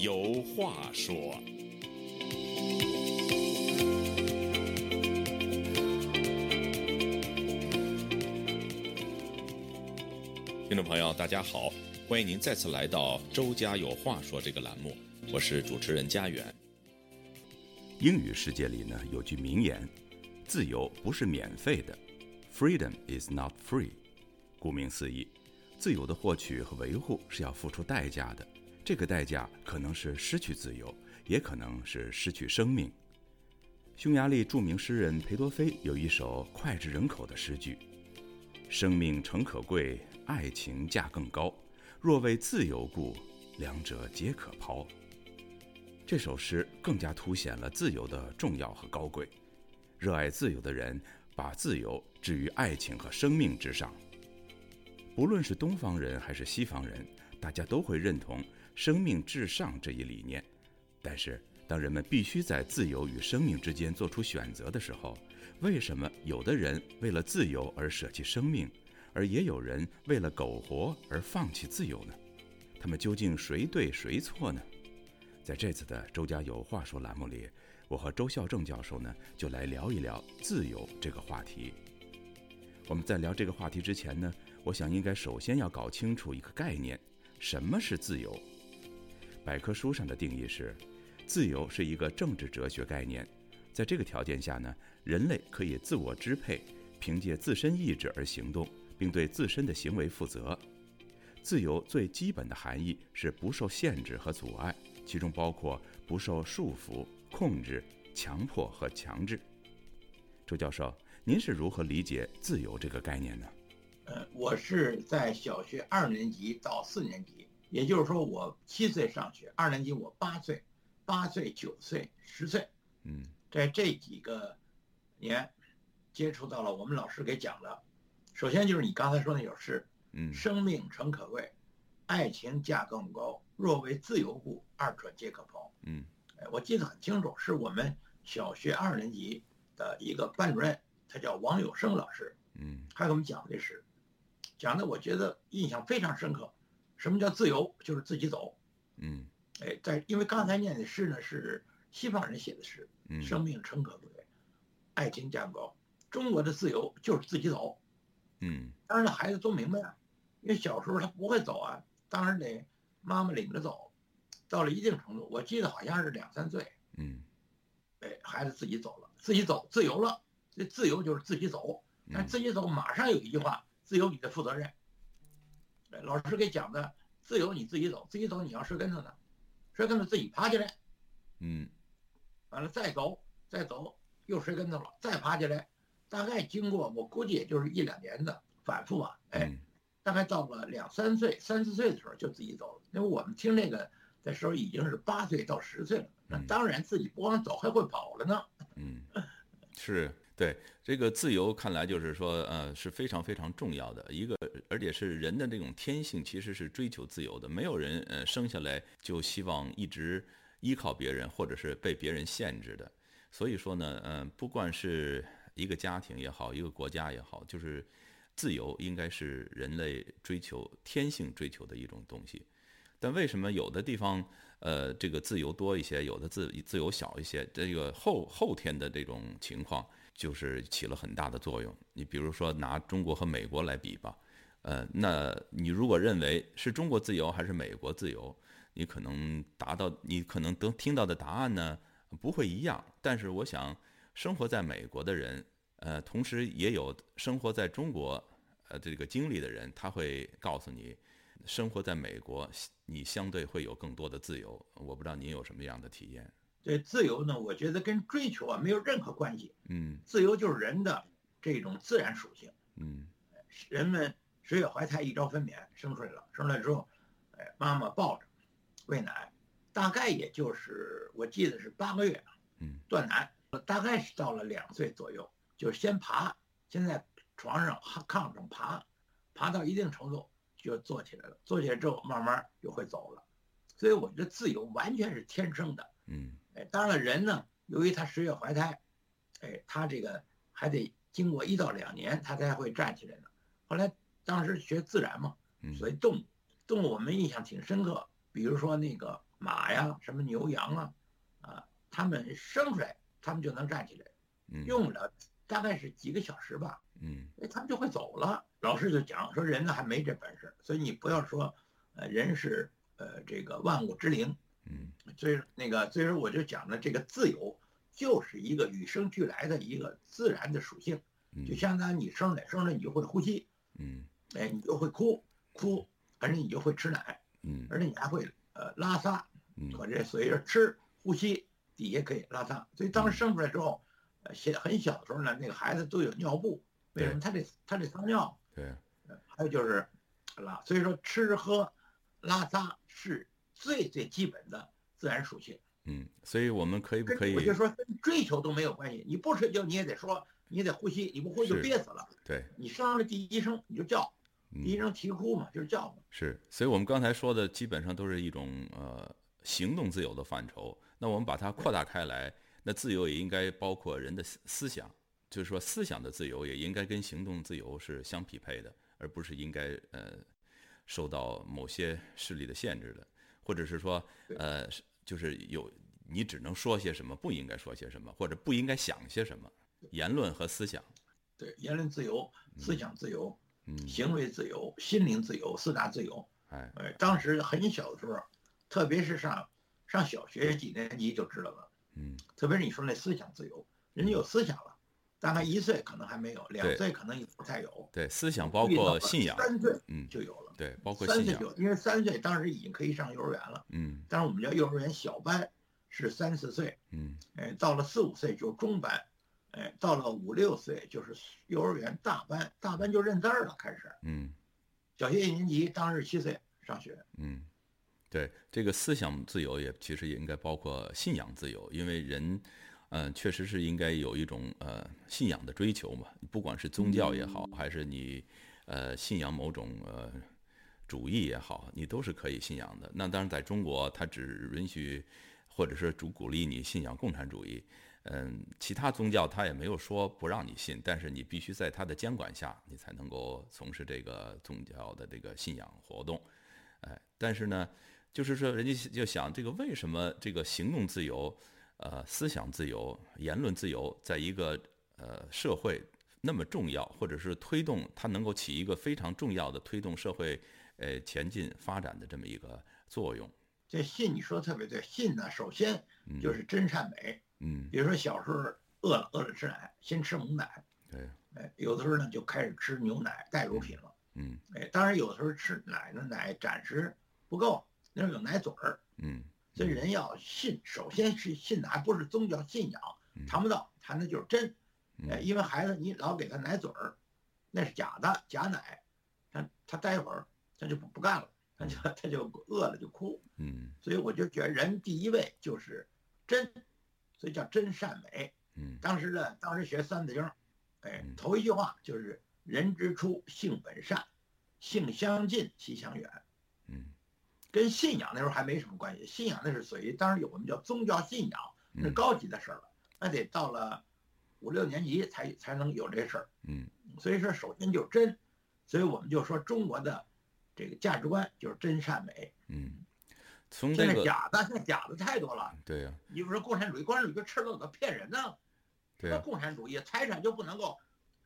有话说。听众朋友，大家好，欢迎您再次来到《周家有话说》这个栏目，我是主持人家园。英语世界里呢，有句名言：“自由不是免费的，Freedom is not free。”顾名思义，自由的获取和维护是要付出代价的。这个代价可能是失去自由，也可能是失去生命。匈牙利著名诗人裴多菲有一首脍炙人口的诗句：“生命诚可贵，爱情价更高。若为自由故，两者皆可抛。”这首诗更加凸显了自由的重要和高贵。热爱自由的人把自由置于爱情和生命之上。不论是东方人还是西方人，大家都会认同“生命至上”这一理念。但是，当人们必须在自由与生命之间做出选择的时候，为什么有的人为了自由而舍弃生命，而也有人为了苟活而放弃自由呢？他们究竟谁对谁错呢？在这次的《周家有话说》栏目里，我和周孝正教授呢，就来聊一聊自由这个话题。我们在聊这个话题之前呢，我想应该首先要搞清楚一个概念：什么是自由？百科书上的定义是，自由是一个政治哲学概念，在这个条件下呢，人类可以自我支配，凭借自身意志而行动，并对自身的行为负责。自由最基本的含义是不受限制和阻碍。其中包括不受束缚、控制、强迫和强制。周教授，您是如何理解自由这个概念呢？呃，我是在小学二年级到四年级，也就是说我七岁上学，二年级我八岁，八岁、九岁、十岁，嗯，在这几个年接触到了我们老师给讲的。首先就是你刚才说那首诗，嗯，生命诚可贵，爱情价更高。若为自由故，二者皆可抛。嗯，哎，我记得很清楚，是我们小学二年级的一个班主任，他叫王有生老师。嗯，他给我们讲这诗，讲的我觉得印象非常深刻。什么叫自由？就是自己走。嗯，哎，在因为刚才念的诗呢是西方人写的诗，嗯，生命诚可贵，爱情价高。中国的自由就是自己走。嗯，当然了，孩子都明白啊，因为小时候他不会走啊，当然得。妈妈领着走，到了一定程度，我记得好像是两三岁，嗯，哎，孩子自己走了，自己走，自由了。这自由就是自己走，但自己走马上有一句话：自由你的负责任。哎，老师给讲的，自由你自己走，自己走你要摔跟头呢，摔跟头自己爬起来，嗯，完了再走，再走又摔跟头了，再爬起来，大概经过我估计也就是一两年的反复吧，哎。大概到了两三岁、三四岁的时候就自己走了，因为我们听这个的时候已经是八岁到十岁了，那当然自己不光走还会跑了呢。嗯，是对这个自由，看来就是说，呃，是非常非常重要的一个，而且是人的这种天性，其实是追求自由的。没有人呃生下来就希望一直依靠别人，或者是被别人限制的。所以说呢，嗯，不管是一个家庭也好，一个国家也好，就是。自由应该是人类追求天性追求的一种东西，但为什么有的地方，呃，这个自由多一些，有的自自由小一些？这个后后天的这种情况就是起了很大的作用。你比如说拿中国和美国来比吧，呃，那你如果认为是中国自由还是美国自由，你可能达到你可能得听到的答案呢不会一样。但是我想，生活在美国的人，呃，同时也有生活在中国。呃，这个经历的人，他会告诉你，生活在美国，你相对会有更多的自由。我不知道您有什么样的体验？对自由呢，我觉得跟追求啊没有任何关系。嗯，自由就是人的这种自然属性。嗯，人们十月怀胎，一朝分娩，生出来了，生出来之后，哎，妈妈抱着，喂奶，大概也就是我记得是八个月，嗯，断奶，大概是到了两岁左右，就先爬，先在。床上、炕上爬，爬到一定程度就坐起来了。坐起来之后，慢慢就会走了。所以我觉得自由完全是天生的。嗯，哎，当然了，人呢，由于他十月怀胎，哎，他这个还得经过一到两年，他才会站起来呢。后来当时学自然嘛，所以动物，动物我们印象挺深刻。比如说那个马呀，什么牛羊啊，啊，他们生出来，他们就能站起来，用不了大概是几个小时吧，嗯，哎，他们就会走了。老师就讲说，人呢还没这本事，所以你不要说，呃，人是呃这个万物之灵，嗯，所以那个所以说我就讲了这个自由就是一个与生俱来的一个自然的属性，就相当于你生来生来你就会呼吸，嗯，哎，你就会哭哭，而且你就会吃奶，嗯，而且你还会呃拉撒，嗯，或者随着吃呼吸底下可以拉撒，所以当生出来之后，呃小很小的时候呢，那个孩子都有尿布，为什么他得他得撒尿？对，还有就是拉，所以说吃喝拉撒是最最基本的自然属性。嗯，所以我们可以不可以？我就说跟追求都没有关系，你不追求你也得说，你也得呼吸，你不呼吸就憋死了。对，你生了第一声你就叫，第一声啼哭嘛，就是叫嘛。是，所以我们刚才说的基本上都是一种呃行动自由的范畴。那我们把它扩大开来，那自由也应该包括人的思思想，就是说思想的自由也应该跟行动自由是相匹配的，而不是应该呃受到某些势力的限制的，或者是说呃就是有你只能说些什么，不应该说些什么，或者不应该想些什么，言论和思想。对，言论自由、思想自由、嗯，行为自由、心灵自由四大自由。哎，呃，当时很小的时候，特别是上上小学几年级就知道了。嗯，特别是你说那思想自由，人家有思想了，大概一岁可能还没有，两岁可能也不太有。对，思想包括信仰，三岁嗯就有了。对，包括三信仰，岁就因为三岁当时已经可以上幼儿园了，嗯但是我们叫幼儿园小班是三四岁，嗯哎，到了四五岁就中班，哎，到了五六岁就是幼儿园大班，大班就认字儿了，开始。嗯小学一年级当时七岁上学，嗯，对，这个思想自由也其实也应该包括信仰自由，因为人，嗯、确实是应该有一种呃信仰的追求嘛，不管是宗教也好，还是你呃信仰某种呃主义也好，你都是可以信仰的。那当然，在中国，它只允许或者是主鼓励你信仰共产主义。嗯，其他宗教它也没有说不让你信，但是你必须在它的监管下，你才能够从事这个宗教的这个信仰活动。哎，但是呢，就是说，人家就想这个为什么这个行动自由、呃思想自由、言论自由，在一个呃社会那么重要，或者是推动它能够起一个非常重要的推动社会呃前进发展的这么一个作用。这信你说的特别对，信呢首先就是真善美。嗯。比如说小时候饿了饿了吃奶，先吃母奶，对，哎，有的时候呢就开始吃牛奶代乳品了，嗯。哎，当然有的时候吃奶呢奶暂时不够，那时候有奶嘴儿，嗯所以人要信，首先是信的，还不是宗教信仰，谈不到，谈的就是真，哎，嗯因为孩子你老给他奶嘴儿，那是假的假奶，他他待会儿他就不不干了，他就他就饿了就哭，嗯。所以我就觉得人第一位就是真，所以叫真善美。嗯。当时呢，当时学《三字经》，哎嗯，头一句话就是“人之初，性本善，性相近，习相远。嗯”，跟信仰那时候还没什么关系。信仰那是属于，当时有我们叫宗教信仰，那高级的事儿了，那得到了五六年级才才能有这事儿。嗯所以说，首先就是真，所以我们就说中国的这个价值观就是真善美。嗯，从现这个在假的，现在假的太多了。对呀、你比如说共产主义，共产主义吃了可骗人呢。那共产主义财产就不能够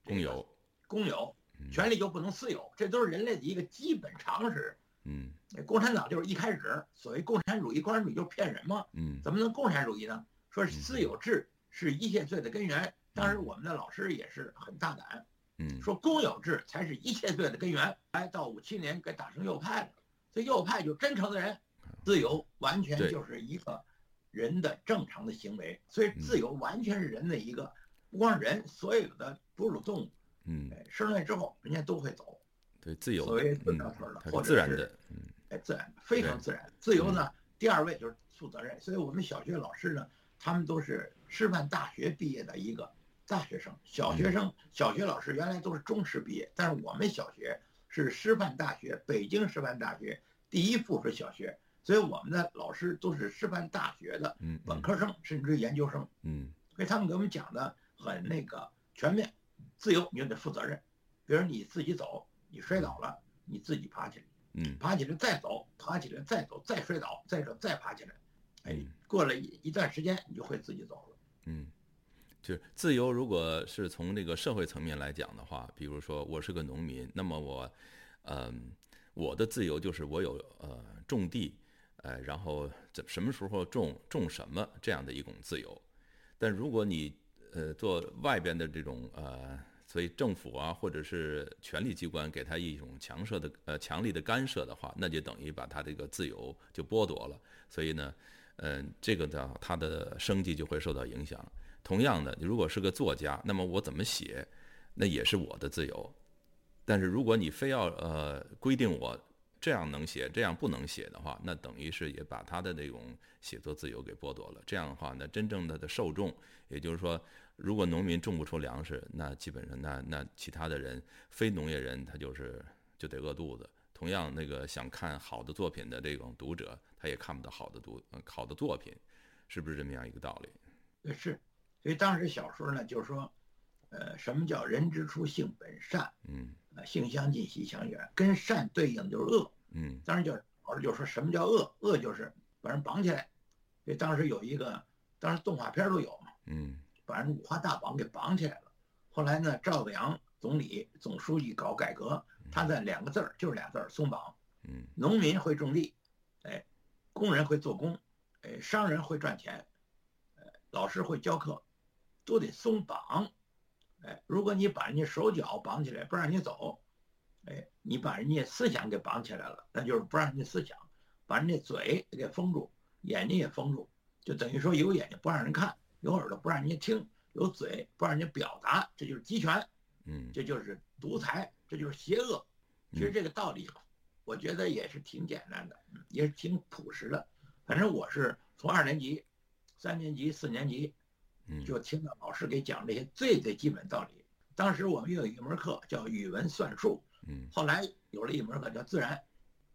公有，公有，嗯权利就不能私有，这都是人类的一个基本常识。嗯。共产党就是一开始所谓共产主义，共产主义就是骗人嘛，嗯。怎么能共产主义呢？说私有制是一切罪的根源。当时我们的老师也是很大胆，嗯，说公有制才是一切罪的根源。哎，到五七年给打成右派了，所以右派就真诚的人，自由完全就是一个人的正常的行为，所以自由完全是人的一个，不光是人，所有的哺乳动物，嗯，哎，生出来之后人家都会走，对，自由所谓自然的，它或者自然的，嗯哎，自然非常自然。自由呢，第二位就是负责任。所以我们小学老师呢，他们都是师范大学毕业的一个大学生。小学生、小学老师原来都是中师毕业，但是我们小学是师范大学，北京师范大学第一附属小学，所以我们的老师都是师范大学的嗯本科生，甚至研究生。嗯所以他们给我们讲的很那个全面，自由你就得负责任。比如你自己走，你摔倒了，你自己爬起来，嗯，爬起来再走，爬起来再走，再摔倒，再走再爬起来，哎嗯，过了一一段时间，你就会自己走了。嗯，就是自由，如果是从这个社会层面来讲的话，比如说我是个农民，那么我，嗯、我的自由就是我有呃种地，呃，然后怎什么时候种种什么这样的一种自由。但如果你呃做外边的这种呃，所以政府啊或者是权力机关给他一种强设的呃强力的干涉的话，那就等于把他这个自由就剥夺了。所以呢，嗯，这个的，他的生计就会受到影响。同样的，如果是个作家，那么我怎么写，那也是我的自由。但是如果你非要呃规定我这样能写，这样不能写的话，那等于是也把他的那种写作自由给剥夺了。这样的话那，真正的的受众，也就是说，如果农民种不出粮食，那基本上那那其他的人，非农业人他就是就得饿肚子。同样，那个想看好的作品的这种读者，他也看不到好的读呃好的作品，是不是这么样一个道理？对，是，所以当时小说呢，就是说，呃，什么叫人之初性本善，嗯呃，性相近，习相远，跟善对应就是恶。嗯当时就老师就说什么叫恶，恶就是把人绑起来。所以当时有一个，当时动画片都有嘛，嗯把人五花大绑给绑起来了。后来呢，赵子阳总理、总书记搞改革，他在两个字儿，就是俩字儿松绑。嗯农民会种地，哎，工人会做工，哎，商人会赚钱，哎，老师会教课，都得松绑。哎，如果你把人家手脚绑起来不让你走，哎，你把人家思想给绑起来了，那就是不让人家思想，把人家嘴给封住，眼睛也封住，就等于说有眼睛不让人看，有耳朵不让人家听，有嘴不让人家表达，这就是集权。嗯这就是独裁，这就是邪恶。其实这个道理，我觉得也是挺简单的，嗯也是挺朴实的。反正我是从二年级、三年级、四年级嗯就听到老师给讲这些最最基本道理。当时我们有一门课叫语文算术，嗯后来有了一门课叫自然，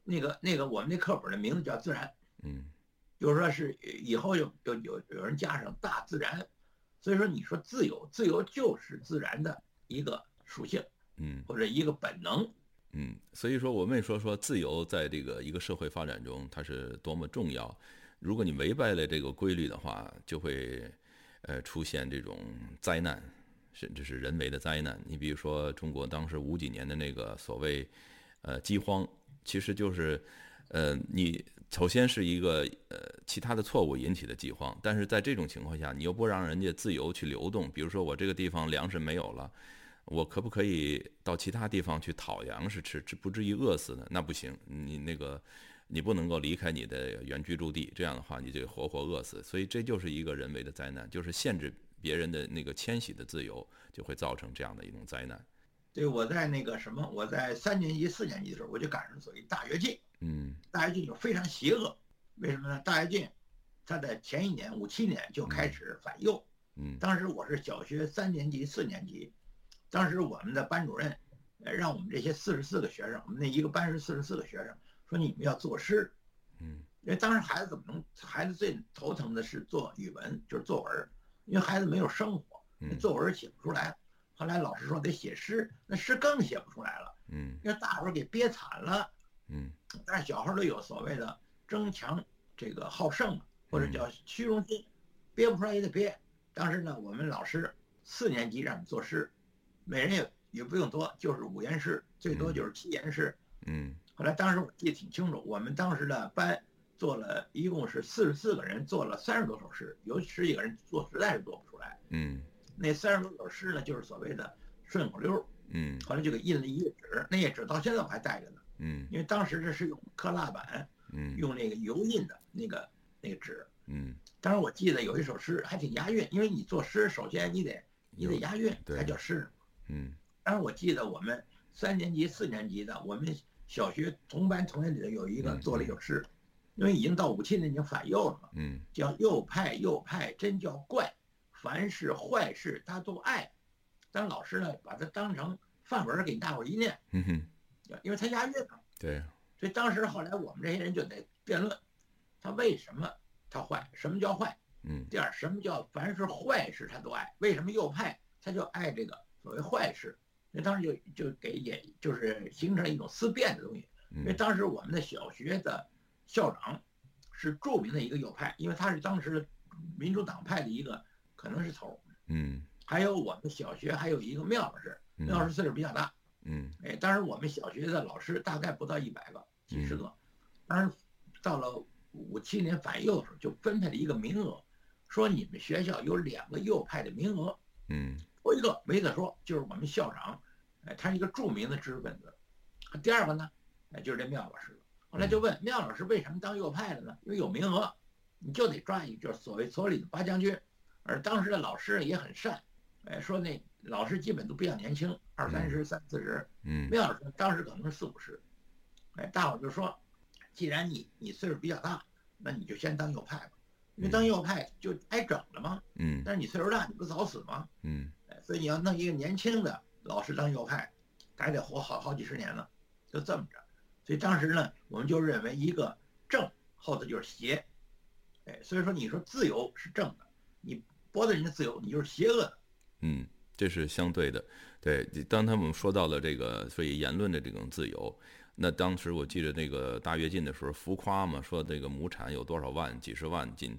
那个那个我们那课本的名字叫自然，嗯就是说是以后有有有有人加上大自然，所以说你说自由，自由就是自然的一个属性嗯或者一个本能。嗯，所以说我们也说说自由在这个一个社会发展中它是多么重要。如果你违背了这个规律的话，就会呃出现这种灾难，甚至是人为的灾难。你比如说中国当时五几年的那个所谓呃饥荒，其实就是呃你首先是一个呃其他的错误引起的饥荒，但是在这种情况下，你又不让人家自由去流动，比如说我这个地方粮食没有了。我可不可以到其他地方去讨粮食吃，至不至于饿死呢？那不行，你那个你不能够离开你的原居住地，这样的话你就活活饿死。所以这就是一个人为的灾难，就是限制别人的那个迁徙的自由，就会造成这样的一种灾难。对，我在那个什么，我在三年级、四年级的时候，我就赶上所谓大跃进。嗯大跃进就非常邪恶，为什么呢？大跃进，他在前一年五七年就开始反右。嗯当时我是小学三年级、四年级，当时我们的班主任，呃，让我们这些四十四个学生，我们那一个班是四十四个学生，说你们要作诗，嗯因为当时孩子怎么能？孩子最头疼的是做语文，就是作文，因为孩子没有生活，作文写不出来。后来老师说得写诗，那诗更写不出来了，嗯因为大伙儿给憋惨了。嗯但是小孩儿都有所谓的争强这个好胜，或者叫虚荣心，憋不出来也得憋。当时呢，我们老师四年级让我们作诗，每人也也不用多，就是五言诗，最多就是七言诗。嗯后来当时我记得挺清楚，我们当时的班做了一共是四十四个人，做了三十多首诗，有十几个人做实在是做不出来。嗯那三十多首诗呢，就是所谓的顺口溜，嗯后来就给印了一页纸，那页纸到现在我还带着呢，嗯因为当时这是用刻蜡板。嗯用那个油印的那个那个纸。嗯当时，我记得有一首诗还挺押韵，因为你作诗，首先你得你得押韵对才叫诗。嗯当时，我记得我们三年级、四年级的，我们小学同班同学里头有一个嗯做了一首诗，因为已经到五七年已经反右了嘛，嗯叫右派右派真叫怪，凡是坏事他都爱。但，老师呢把它当成范文给大伙儿一念，嗯哼，因为他押韵嘛。对，所以当时后来我们这些人就得辩论，他为什么他坏？什么叫坏？嗯第二，什么叫凡是坏事他都爱？为什么右派他就爱这个所谓坏事？那当时就就给也就是形成了一种思辨的东西。因为当时我们的小学的校长是著名的一个右派，因为他是当时民主党派的一个可能是头。嗯。还有我们小学还有一个缪老师，缪老师岁数比较大。嗯。哎，当时我们小学的老师大概不到一百个，几十个。当时到了五七年反右的时候，就分配了一个名额，说你们学校有两个右派的名额。嗯。头一个没得说，就是我们校长，哎，他是一个著名的知识分子。第二个呢，哎，就是这缪老师。后来就问妙老师为什么当右派的呢？因为有名额，你就得抓一个，就是所谓所里的八将军。而当时的老师也很善，哎，说那老师基本都比较年轻，二三十、三四十。嗯。缪老师当时可能是四五十。哎，大伙就说，既然你你岁数比较大，那你就先当右派吧，因为当右派就挨整了嘛。嗯。但是你岁数大，你不早死吗？嗯。所以你要弄一个年轻的老师当右派，还得活好好几十年呢，就这么着。所以当时呢，我们就认为一个正后头就是邪，哎，所以说你说自由是正的，你剥夺人家自由，你就是邪恶。嗯，这是相对的。对，当他们说到了这个，所以言论的这种自由，那当时我记得那个大跃进的时候浮夸嘛，说这个亩产有多少万，几十万斤。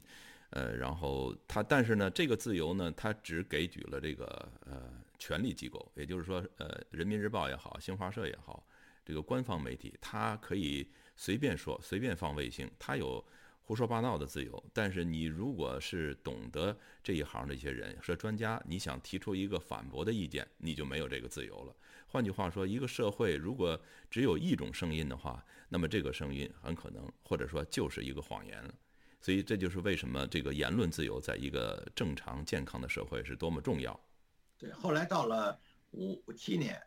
呃，然后他，但是呢，这个自由呢，他只给予了这个呃权力机构，也就是说，呃，人民日报也好，新华社也好，这个官方媒体，它可以随便说，随便放卫星，它有胡说八道的自由。但是你如果是懂得这一行的一些人，是专家，你想提出一个反驳的意见，你就没有这个自由了。换句话说，一个社会如果只有一种声音的话，那么这个声音很可能，或者说就是一个谎言了。所以这就是为什么这个言论自由在一个正常健康的社会是多么重要。对，后来到了五七年，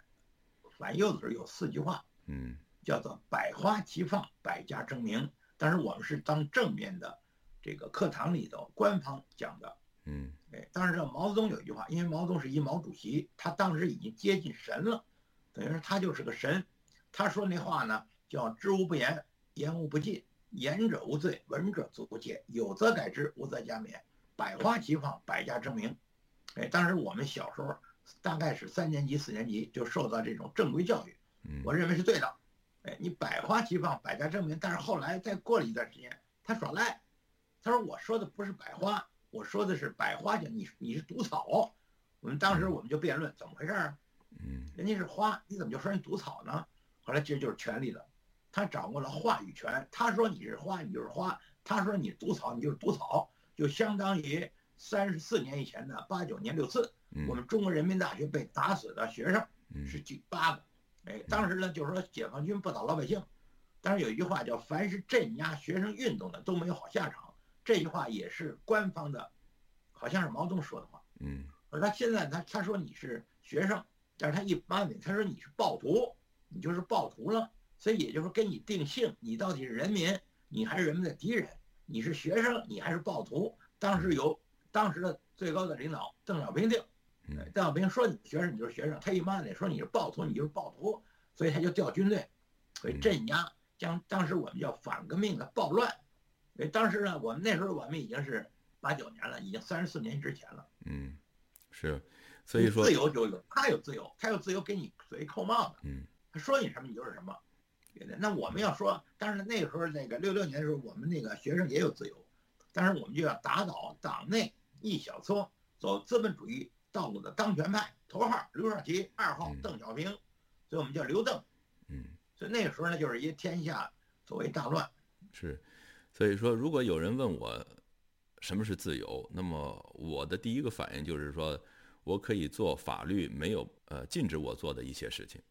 反右的时候有四句话，嗯，叫做“百花齐放，百家争鸣”。但是我们是当正面的，这个课堂里头官方讲的，嗯，哎，当时毛泽东有一句话，因为毛泽东是一毛主席，他当时已经接近神了，等于说他就是个神。他说那话呢，叫“知无不言，言无不尽”。言者无罪，闻者足戒。有则改之，无则加勉。百花齐放，百家争鸣。哎，当时我们小时候大概是三年级、四年级就受到这种正规教育，我认为是对的。哎，你百花齐放，百家争鸣。但是后来再过了一段时间，他耍赖，他说我说的不是百花，我说的是百花就你你是毒草。我们当时我们就辩论怎么回事儿？嗯，人家是花，你怎么就说人毒草呢？后来其实就是权力了。他掌握了话语权，他说你是花，你就是花；他说你毒草，你就是毒草，就相当于三十四年以前的八九年六四，我们中国人民大学被打死的学生是第八个。哎，当时呢就是说解放军不打老百姓，但是有一句话叫“凡是镇压学生运动的都没有好下场”，这句话也是官方的，好像是毛泽东说的话。嗯，而他现在他他说你是学生，但是他一般你他说你是暴徒，你就是暴徒了。所以也就是跟你定性，你到底是人民，你还是人民的敌人？你是学生，你还是暴徒？当时由当时的最高的领导邓小平定，邓小平说你学生你就是学生，他一骂你说你是暴徒你就是暴徒，所以他就调军队，所以镇压，将当时我们叫反革命的暴乱。所以当时呢，我们那时候我们已经是八九年了，已经三十四年之前了。嗯，是，所以说自由就有他有自由，他有自由给你随扣帽子，嗯，他说你什么你就是什么。那我们要说，但是那个时候那个六六年的时候，我们那个学生也有自由，但是我们就要打倒党内一小撮走资本主义道路的当权派，头号刘少奇，二号邓小平，所以我们叫刘邓。嗯，所以那个时候呢，就是一天下所谓大乱。是，所以说，如果有人问我什么是自由，那么我的第一个反应就是说，我可以做法律没有呃禁止我做的一些事情。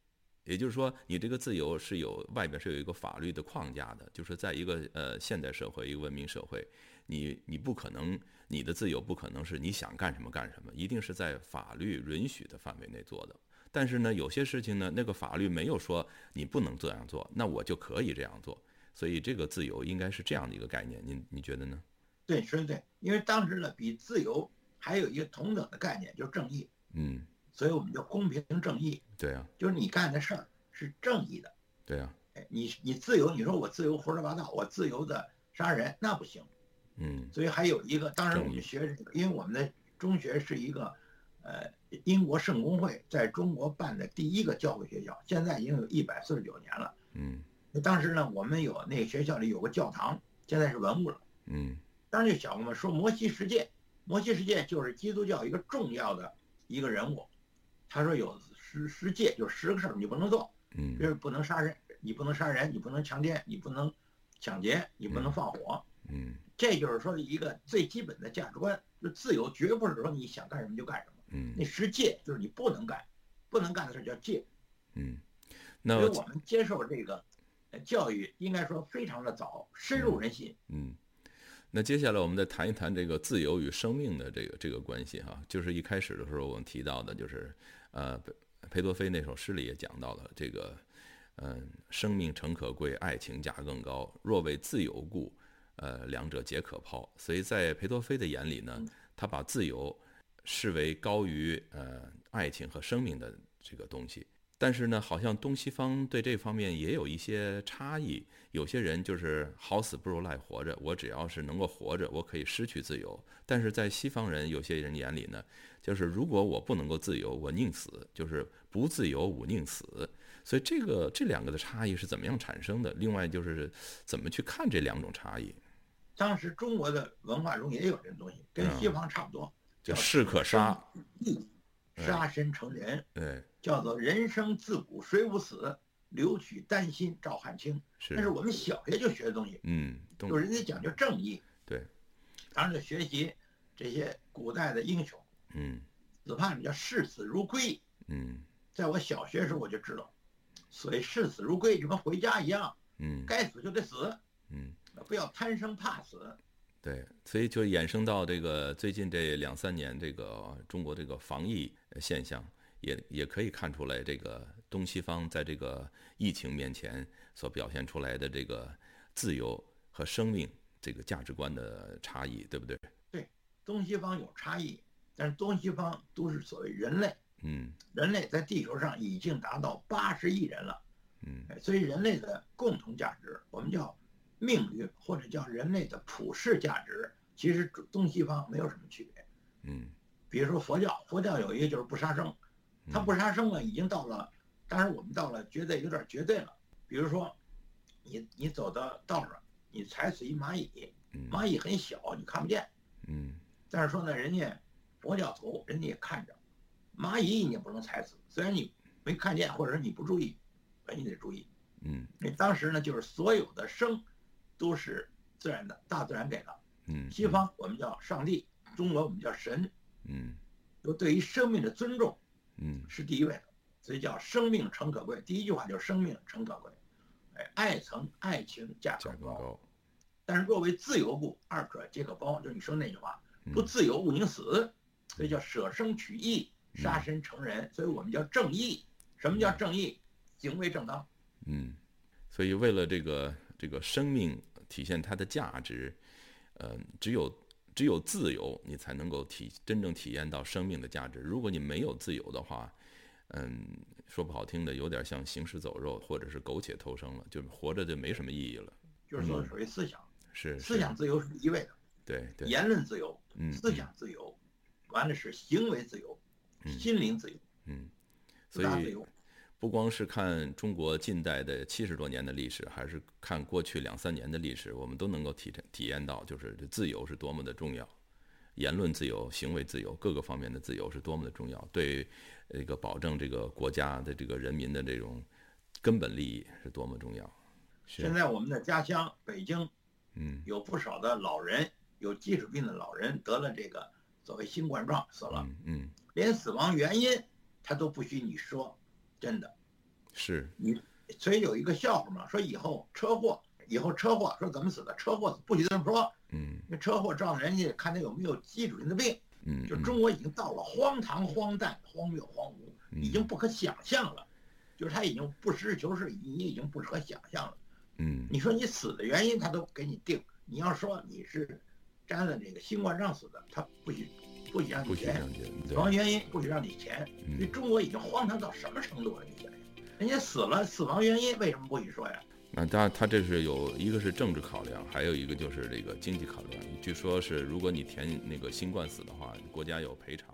也就是说，你这个自由是有外边是有一个法律的框架的，就是在一个呃现代社会、一个文明社会，你你不可能，你的自由不可能是你想干什么干什么，一定是在法律允许的范围内做的。但是呢，有些事情呢，那个法律没有说你不能这样做，那我就可以这样做。所以这个自由应该是这样的一个概念，您你觉得呢？对，说的对，因为当时呢，比自由还有一个同等的概念，就是正义。嗯。所以我们叫公平正义。对啊，就是你干的事儿是正义的。对啊，哎，你你自由，你说我自由胡说八道，我自由的杀人，那不行。嗯。所以还有一个，当然我们学，因为我们的中学是一个，呃，英国圣公会在中国办的第一个教会学校，现在已经有一百四十九年了。嗯。那当时呢，我们有那个学校里有个教堂，现在是文物了。嗯。当时就想我们，说摩西十诫，摩西十诫就是基督教一个重要的一个人物。他说有十十诫，就十个事儿你不能做。嗯。就是不能杀人，你不能杀人，你不能强奸，你不能抢劫，你不能放火。嗯。这就是说一个最基本的价值观，就自由，绝不是说你想干什么就干什么。嗯。那十戒就是你不能干，不能干的事叫戒。嗯。那所以我们接受这个教育，应该说非常的早，深入人心。嗯。那接下来我们再谈一谈这个自由与生命的这个这个关系哈，就是一开始的时候我们提到的，就是呃，裴多菲那首诗里也讲到了这个，嗯，生命诚可贵，爱情价更高。若为自由故，呃，两者皆可抛。所以在裴多菲的眼里呢，他把自由视为高于呃爱情和生命的这个东西。但是呢，好像东西方对这方面也有一些差异。有些人就是好死不如赖活着，我只要是能够活着，我可以失去自由。但是在西方人有些人眼里呢，就是如果我不能够自由，我宁死，就是不自由吾宁死。所以这个这两个的差异是怎么样产生的？另外就是怎么去看这两种差异？当时中国的文化中也有这东西，跟西方差不多，叫士可杀。杀身成仁，对，叫做人生自古谁无死，留取丹心照汗青。是，那是我们小学就学的东西。嗯，就人家讲究正义。对，当然就学习这些古代的英雄。嗯，子盼叫视死如归。嗯，在我小学时候我就知道，所谓视死如归就跟回家一样。嗯，该死就得死。嗯，不要贪生怕死。对，所以就衍生到这个最近这两三年，这个中国这个防疫现象，也也可以看出来，这个东西方在这个疫情面前所表现出来的这个自由和生命这个价值观的差异，对不对？对，东西方有差异，但是东西方都是所谓人类，嗯，人类在地球上已经达到八十亿人了，嗯，所以人类的共同价值，我们叫。命运或者叫人类的普世价值，其实东西方没有什么区别。嗯，比如说佛教，佛教有一个就是不杀生，他不杀生了，已经到了，当然我们到了绝对有点绝对了。比如说，你你走到道上，你踩死一蚂蚁，蚂蚁很小，你看不见。嗯，但是说呢，人家佛教徒人家也看着，蚂蚁你也不能踩死，虽然你没看见，或者说你不注意，你得注意。嗯，那当时呢，就是所有的生。都是自然的，大自然给的。嗯，西方我们叫上帝，中国我们叫神。嗯，就对于生命的尊重，嗯，是第一位的，所以叫生命诚可贵。第一句话就是生命诚可贵。哎，爱曾爱情价更高。但是若为自由故，二者皆可抛。就是你说那句话，不自由勿宁死，所以叫舍生取义，杀身成仁。所以我们叫正义。什么叫正义？行为正当。嗯，所以为了这个这个生命。体现它的价值，呃，只有只有自由，你才能够体真正体验到生命的价值。如果你没有自由的话，嗯，说不好听的，有点像行尸走肉，或者是苟且偷生了，就活着就没什么意义了。就是说，属于思想，是思想自由是第一位的，对对，言论自由，嗯，思想自由，完了是行为自由，心灵自由，嗯，所以。不光是看中国近代的七十多年的历史，还是看过去两三年的历史，我们都能够体体验到，就是这自由是多么的重要，言论自由、行为自由各个方面的自由是多么的重要，对这个保证这个国家的这个人民的这种根本利益是多么重要。现在我们的家乡北京，嗯，有不少的老人，有基础病的老人得了这个所谓新冠状死了，嗯，连死亡原因他都不许你说。真的，是。你，所以有一个笑话嘛，说以后车祸，以后车祸说怎么死的？车祸不许这么说，嗯，那车祸撞人家，看他有没有基础性的病，嗯，就中国已经到了荒唐、荒诞、荒谬、荒芜，已经不可想象了，就是他已经不实事求是，你已经不可想象了，嗯，你说你死的原因他都给你定，你要说你是沾了这个新冠状死的，他不许。不许让你填，死亡原因不许让你钱。这中国已经荒唐到什么程度了？你想想，人家死了，死亡原因为什么不许说呀？那他他这是有一个是政治考量，还有一个就是这个经济考量。据说是如果你填那个新冠死的话，国家有赔偿。